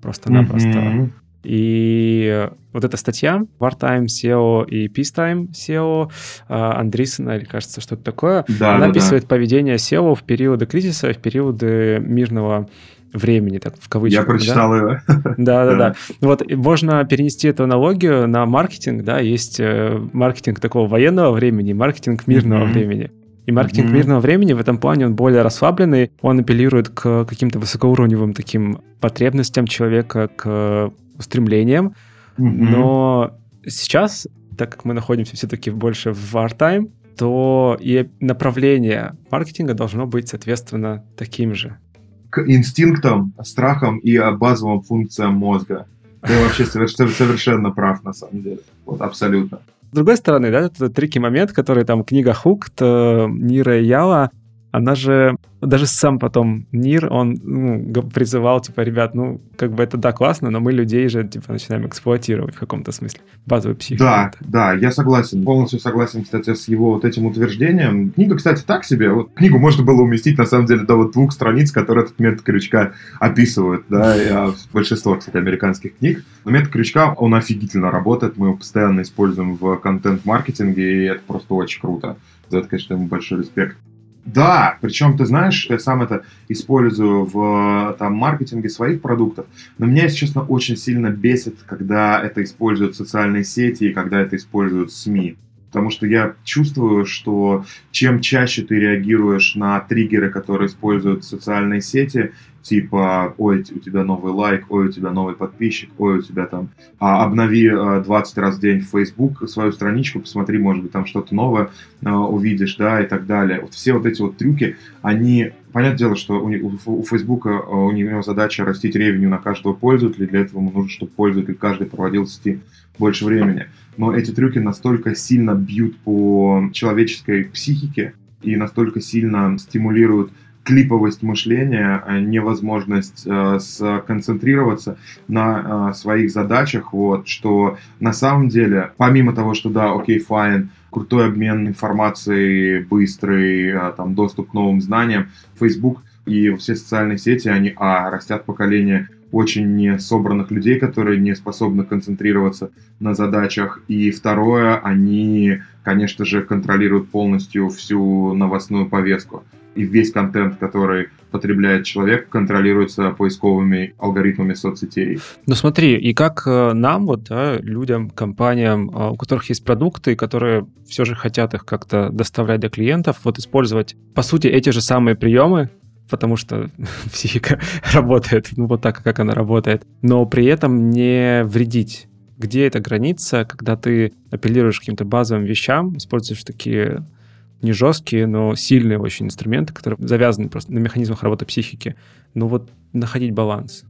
Просто-напросто. Mm-hmm. И вот эта статья Wartime SEO и Peacetime SEO а, Андрисона, или кажется, что-то такое, да, она да, описывает да. поведение SEO в периоды кризиса, в периоды мирного времени, так в кавычках. Я прочитал да? его. Да, да, да. Вот можно перенести эту аналогию на маркетинг, да, есть э, маркетинг такого военного времени, маркетинг мирного mm-hmm. времени. И маркетинг mm-hmm. мирного времени в этом плане он более расслабленный, он апеллирует к каким-то высокоуровневым таким потребностям человека, к устремлениям. Mm-hmm. Но сейчас, так как мы находимся все-таки больше в war-time, то и направление маркетинга должно быть, соответственно, таким же к инстинктам, страхам и базовым функциям мозга. Ты вообще совершенно прав, на самом деле. Вот, абсолютно. С другой стороны, да, это трики момент, который там книга Хукт, Нира Яла, она же, даже сам потом Нир, он ну, призывал, типа, ребят, ну, как бы это да, классно, но мы людей же, типа, начинаем эксплуатировать в каком-то смысле. Базовый психика. Да, да, я согласен. Полностью согласен, кстати, с его вот этим утверждением. Книга, кстати, так себе. Вот книгу можно было уместить, на самом деле, до вот двух страниц, которые этот метод крючка описывают, да, а, большинство, кстати, американских книг. Но метод крючка, он офигительно работает, мы его постоянно используем в контент-маркетинге, и это просто очень круто. За это, конечно, ему большой респект. Да, причем, ты знаешь, я сам это использую в там, маркетинге своих продуктов, но меня, если честно, очень сильно бесит, когда это используют социальные сети и когда это используют СМИ. Потому что я чувствую, что чем чаще ты реагируешь на триггеры, которые используют социальные сети, типа, ой, у тебя новый лайк, ой, у тебя новый подписчик, ой, у тебя там, а, обнови 20 раз в день в Facebook свою страничку, посмотри, может быть, там что-то новое а, увидишь, да, и так далее. Вот все вот эти вот трюки, они, понятное дело, что у, у, у Facebook а, у него задача растить ревеню на каждого пользователя, для этого ему нужно, чтобы пользователь каждый проводил в сети больше времени. Но эти трюки настолько сильно бьют по человеческой психике и настолько сильно стимулируют клиповость мышления, а невозможность э, сконцентрироваться на э, своих задачах, вот, что на самом деле, помимо того, что да, окей, файн, крутой обмен информацией, быстрый э, там, доступ к новым знаниям, Facebook и все социальные сети, они, а, растят поколение очень не собранных людей, которые не способны концентрироваться на задачах. И второе, они, конечно же, контролируют полностью всю новостную повестку и весь контент, который потребляет человек, контролируется поисковыми алгоритмами соцсетей. Ну смотри, и как э, нам, вот, да, людям, компаниям, а, у которых есть продукты, которые все же хотят их как-то доставлять до клиентов, вот использовать, по сути, эти же самые приемы, потому что психика работает, ну вот так, как она работает, но при этом не вредить. Где эта граница, когда ты апеллируешь к каким-то базовым вещам, используешь такие не жесткие, но сильные очень инструменты, которые завязаны просто на механизмах работы психики. Ну вот находить баланс.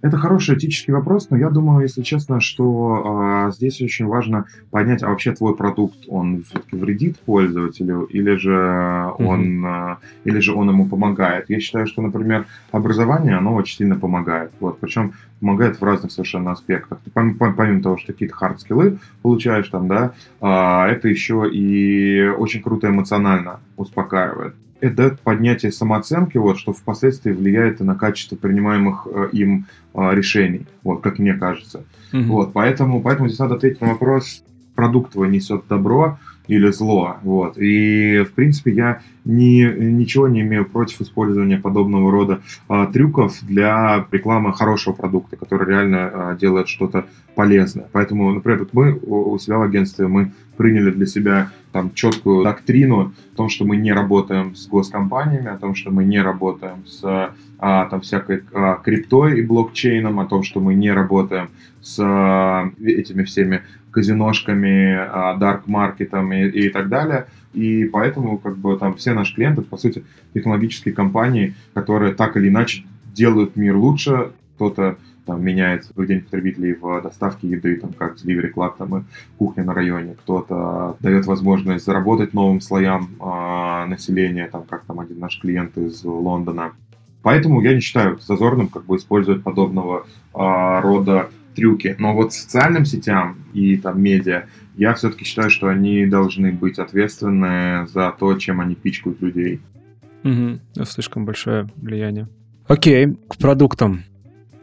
Это хороший этический вопрос, но я думаю, если честно, что э, здесь очень важно понять, а вообще твой продукт, он все-таки вредит пользователю или же он, mm-hmm. э, или же он ему помогает. Я считаю, что, например, образование, оно очень сильно помогает. Вот, причем помогает в разных совершенно аспектах. Ты, помимо, помимо того, что какие-то хард-скиллы получаешь там, да, э, это еще и очень круто эмоционально успокаивает это дает поднятие самооценки, вот, что впоследствии влияет и на качество принимаемых э, им э, решений, вот, как мне кажется. Mm-hmm. Вот, поэтому, поэтому здесь надо ответить на вопрос, продукт твой несет добро или зло, вот. И, в принципе, я ни, ничего не имею против использования подобного рода э, трюков для рекламы хорошего продукта, который реально э, делает что-то полезное. Поэтому, например, вот мы у себя в агентстве мы приняли для себя там четкую доктрину о том, что мы не работаем с госкомпаниями, о том, что мы не работаем с а, там всякой а, криптой и блокчейном, о том, что мы не работаем с а, этими всеми казиношками, а, дарк-маркетом и, и так далее. И поэтому как бы там все наши клиенты, по сути, технологические компании, которые так или иначе делают мир лучше. Кто-то там, меняет поведение потребителей в доставке еды, там, как Delivery Club там, и кухня на районе. Кто-то дает возможность заработать новым слоям э, населения, там, как там один наш клиент из Лондона. Поэтому я не считаю зазорным как бы использовать подобного э, рода трюки. Но вот социальным сетям и там медиа я все-таки считаю, что они должны быть ответственны за то, чем они пичкают людей. Угу. Слишком большое влияние. Окей, к продуктам.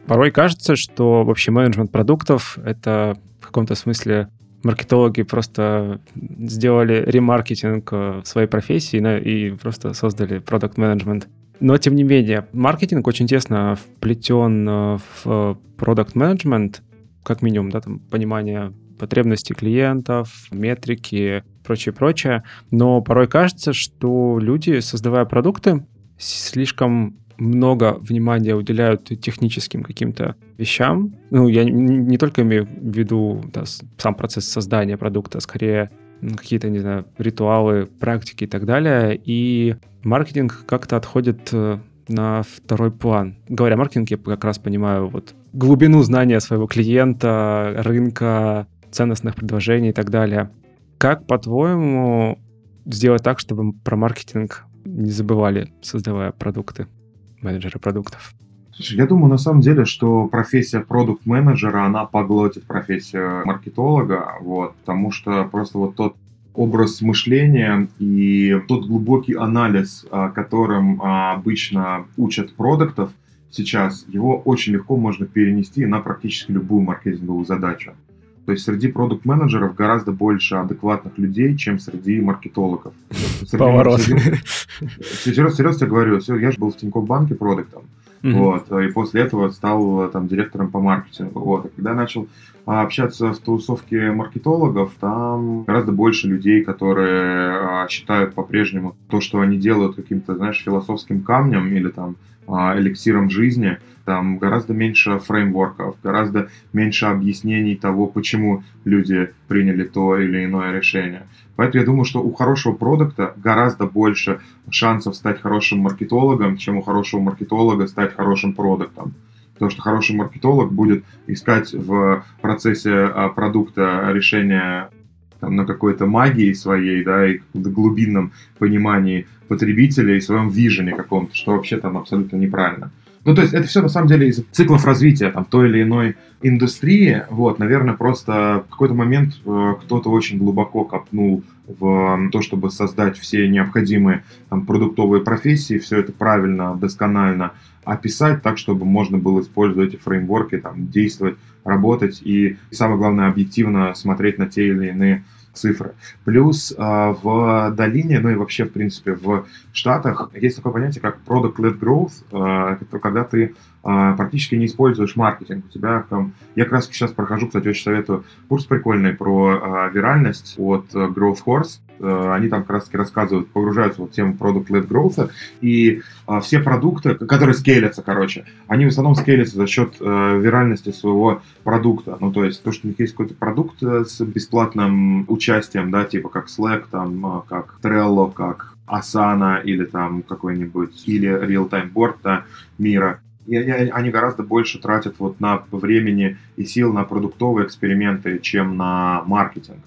Порой кажется, что вообще менеджмент продуктов — это в каком-то смысле маркетологи просто сделали ремаркетинг в своей профессии и просто создали продукт менеджмент. Но, тем не менее, маркетинг очень тесно вплетен э, в продукт менеджмент, как минимум, да, там, понимание потребностей клиентов, метрики, прочее, прочее. Но порой кажется, что люди, создавая продукты, слишком много внимания уделяют техническим каким-то вещам. Ну, я не только имею в виду да, сам процесс создания продукта, а скорее какие-то, не знаю, ритуалы, практики и так далее. И маркетинг как-то отходит э, на второй план. Говоря маркетинг, я как раз понимаю вот глубину знания своего клиента, рынка, ценностных предложений и так далее. Как, по-твоему, сделать так, чтобы про маркетинг не забывали, создавая продукты, менеджеры продуктов? Слушай, я думаю, на самом деле, что профессия продукт-менеджера, она поглотит профессию маркетолога, вот, потому что просто вот тот образ мышления и тот глубокий анализ, а, которым а, обычно учат продуктов сейчас, его очень легко можно перенести на практически любую маркетинговую задачу. То есть среди продукт-менеджеров гораздо больше адекватных людей, чем среди маркетологов. Поворот. Серьезно, серьезно тебе говорю, я же был в Тинькофф банке продуктом. Mm-hmm. Вот, и после этого стал там директором по маркетингу. Вот, и когда я начал а, общаться в тусовке маркетологов, там гораздо больше людей, которые а, считают по-прежнему то, что они делают каким-то, знаешь, философским камнем или там эликсиром жизни, там гораздо меньше фреймворков, гораздо меньше объяснений того, почему люди приняли то или иное решение. Поэтому я думаю, что у хорошего продукта гораздо больше шансов стать хорошим маркетологом, чем у хорошего маркетолога стать хорошим продуктом. Потому что хороший маркетолог будет искать в процессе а, продукта решения там, на какой-то магии своей, да, и каком-то глубинном понимании потребителя и своем вижене каком-то, что вообще там абсолютно неправильно. Ну, то есть это все на самом деле из циклов развития там, той или иной индустрии. Вот, наверное, просто в какой-то момент э, кто-то очень глубоко копнул в то, чтобы создать все необходимые там, продуктовые профессии, все это правильно, досконально описать так, чтобы можно было использовать эти фреймворки, там, действовать, работать и, самое главное, объективно смотреть на те или иные цифры. Плюс э, в долине, ну и вообще, в принципе, в Штатах есть такое понятие, как product-led growth, э, это когда ты э, практически не используешь маркетинг. У тебя там... Я как раз сейчас прохожу, кстати, очень советую курс прикольный про э, виральность от Growth Horse. Э, они там как раз таки рассказывают, погружаются в тему product-led growth, и э, все продукты, которые скейлятся, короче, они в основном скейлятся за счет э, виральности своего продукта. Ну, то есть то, что у них есть какой-то продукт э, с бесплатным участием, да, типа как Slack, там, как Trello, как Asana или там какой-нибудь, или Real-Time Board да, мира, и они гораздо больше тратят вот на времени и сил на продуктовые эксперименты, чем на маркетинг.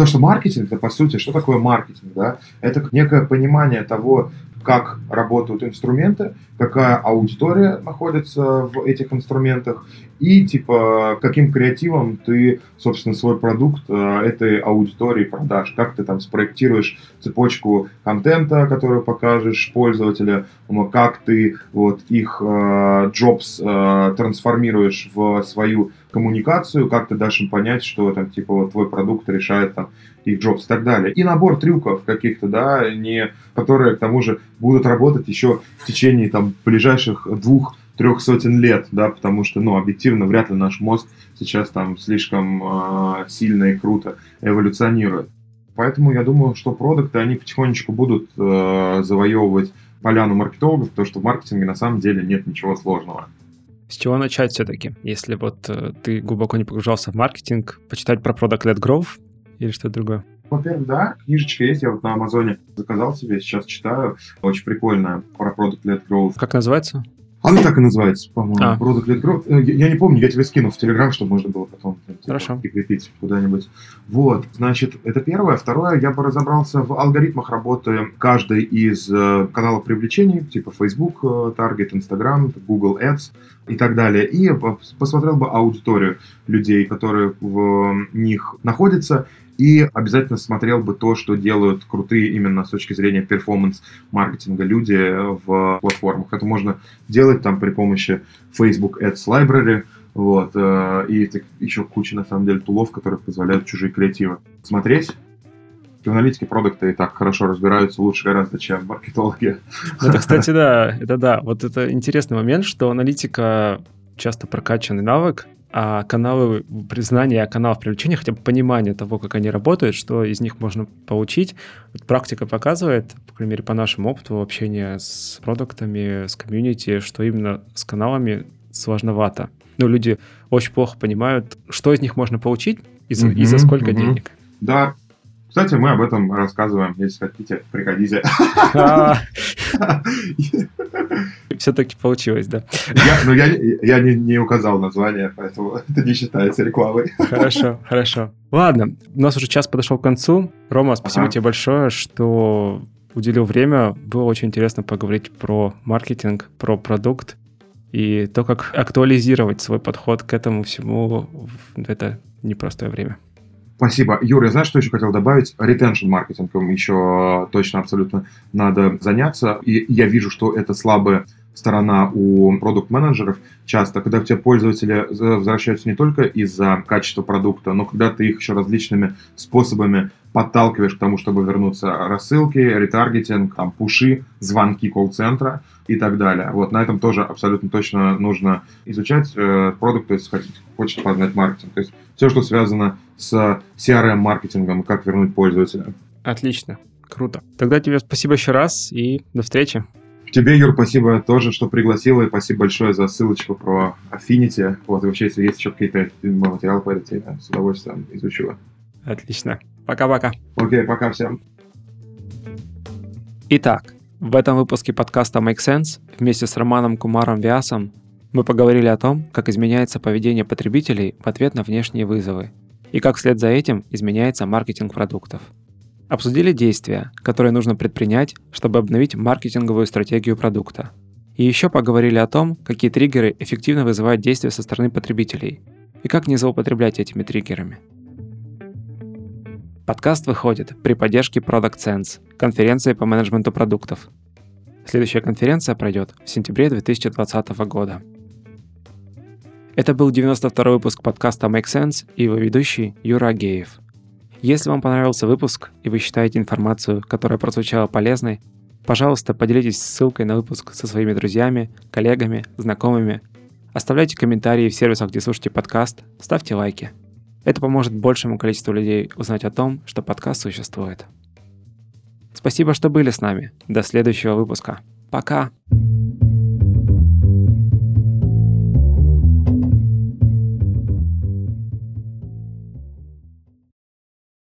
Потому что маркетинг, это по сути, что такое маркетинг? Да? Это некое понимание того, как работают инструменты, какая аудитория находится в этих инструментах и типа каким креативом ты, собственно, свой продукт э, этой аудитории продашь, как ты там спроектируешь цепочку контента, которую покажешь пользователя, как ты вот их э, jobs э, трансформируешь в свою коммуникацию, как ты дашь им понять, что там типа вот твой продукт решает там их Джобс и так далее. И набор трюков каких-то, да, не, которые, к тому же, будут работать еще в течение там ближайших двух трех сотен лет, да, потому что, ну, объективно, вряд ли наш мозг сейчас там слишком э, сильно и круто эволюционирует. Поэтому я думаю, что продукты, они потихонечку будут э, завоевывать поляну маркетологов, потому что в маркетинге на самом деле нет ничего сложного. С чего начать все-таки? Если вот э, ты глубоко не погружался в маркетинг, почитать про Product Led Growth, или что-то другое? Во-первых, да, книжечка есть, я вот на Амазоне заказал себе, сейчас читаю, очень прикольная, про Product Led Growth. Как называется? Она так и называется, по-моему. А. Product Led Growth. Э, Я, я не помню, я тебе скину в Телеграм, чтобы можно было потом типа, Хорошо. прикрепить куда-нибудь. Вот, значит, это первое. Второе, я бы разобрался в алгоритмах работы каждой из э, каналов привлечений, типа Facebook, э, Target, Instagram, Google Ads и так далее. И по- посмотрел бы аудиторию людей, которые в них находятся, и обязательно смотрел бы то, что делают крутые именно с точки зрения перформанс-маркетинга люди в платформах. Это можно делать там при помощи Facebook Ads Library, вот, э, и еще куча, на самом деле, тулов, которые позволяют чужие креативы смотреть. В аналитике продукта и так хорошо разбираются лучше гораздо, чем маркетологи. Ну, Это, кстати, да, это да. Вот это интересный момент, что аналитика часто прокачанный навык, а каналы признания каналов привлечения, хотя бы понимание того, как они работают, что из них можно получить. Вот практика показывает, по крайней мере, по нашему опыту общения с продуктами, с комьюнити, что именно с каналами сложновато. Ну, люди очень плохо понимают, что из них можно получить и за, и за сколько мгм. денег. Да. Кстати, мы об этом рассказываем. Если хотите, приходите. Все-таки получилось, да. Ну, я, не, указал название, поэтому это не считается рекламой. Хорошо, хорошо. Ладно, у нас уже час подошел к концу. Рома, спасибо тебе большое, что уделил время. Было очень интересно поговорить про маркетинг, про продукт и то, как актуализировать свой подход к этому всему в это непростое время. Спасибо. Юра, я знаешь, что еще хотел добавить? Ретеншн маркетингом еще точно абсолютно надо заняться. И я вижу, что это слабая сторона у продукт-менеджеров часто, когда у тебя пользователи возвращаются не только из-за качества продукта, но когда ты их еще различными способами подталкиваешь к тому, чтобы вернуться рассылки, ретаргетинг, там, пуши, звонки колл-центра и так далее. Вот на этом тоже абсолютно точно нужно изучать э, продукт, то есть хотите, хочешь познать маркетинг. То есть все, что связано с CRM-маркетингом, как вернуть пользователя. Отлично, круто. Тогда тебе спасибо еще раз и до встречи. Тебе, Юр, спасибо тоже, что пригласила, и спасибо большое за ссылочку про Affinity. Вот, и вообще, если есть еще какие-то материалы по этой теме, с удовольствием изучу. Отлично. Пока-пока. Окей, пока всем. Итак, в этом выпуске подкаста Make Sense вместе с Романом Кумаром Виасом мы поговорили о том, как изменяется поведение потребителей в ответ на внешние вызовы и как вслед за этим изменяется маркетинг продуктов. Обсудили действия, которые нужно предпринять, чтобы обновить маркетинговую стратегию продукта. И еще поговорили о том, какие триггеры эффективно вызывают действия со стороны потребителей и как не злоупотреблять этими триггерами. Подкаст выходит при поддержке Product Sense, конференции по менеджменту продуктов. Следующая конференция пройдет в сентябре 2020 года. Это был 92 выпуск подкаста Make Sense и его ведущий Юра Агеев. Если вам понравился выпуск и вы считаете информацию, которая прозвучала полезной, пожалуйста, поделитесь ссылкой на выпуск со своими друзьями, коллегами, знакомыми. Оставляйте комментарии в сервисах, где слушаете подкаст, ставьте лайки. Это поможет большему количеству людей узнать о том, что подкаст существует. Спасибо, что были с нами. До следующего выпуска. Пока!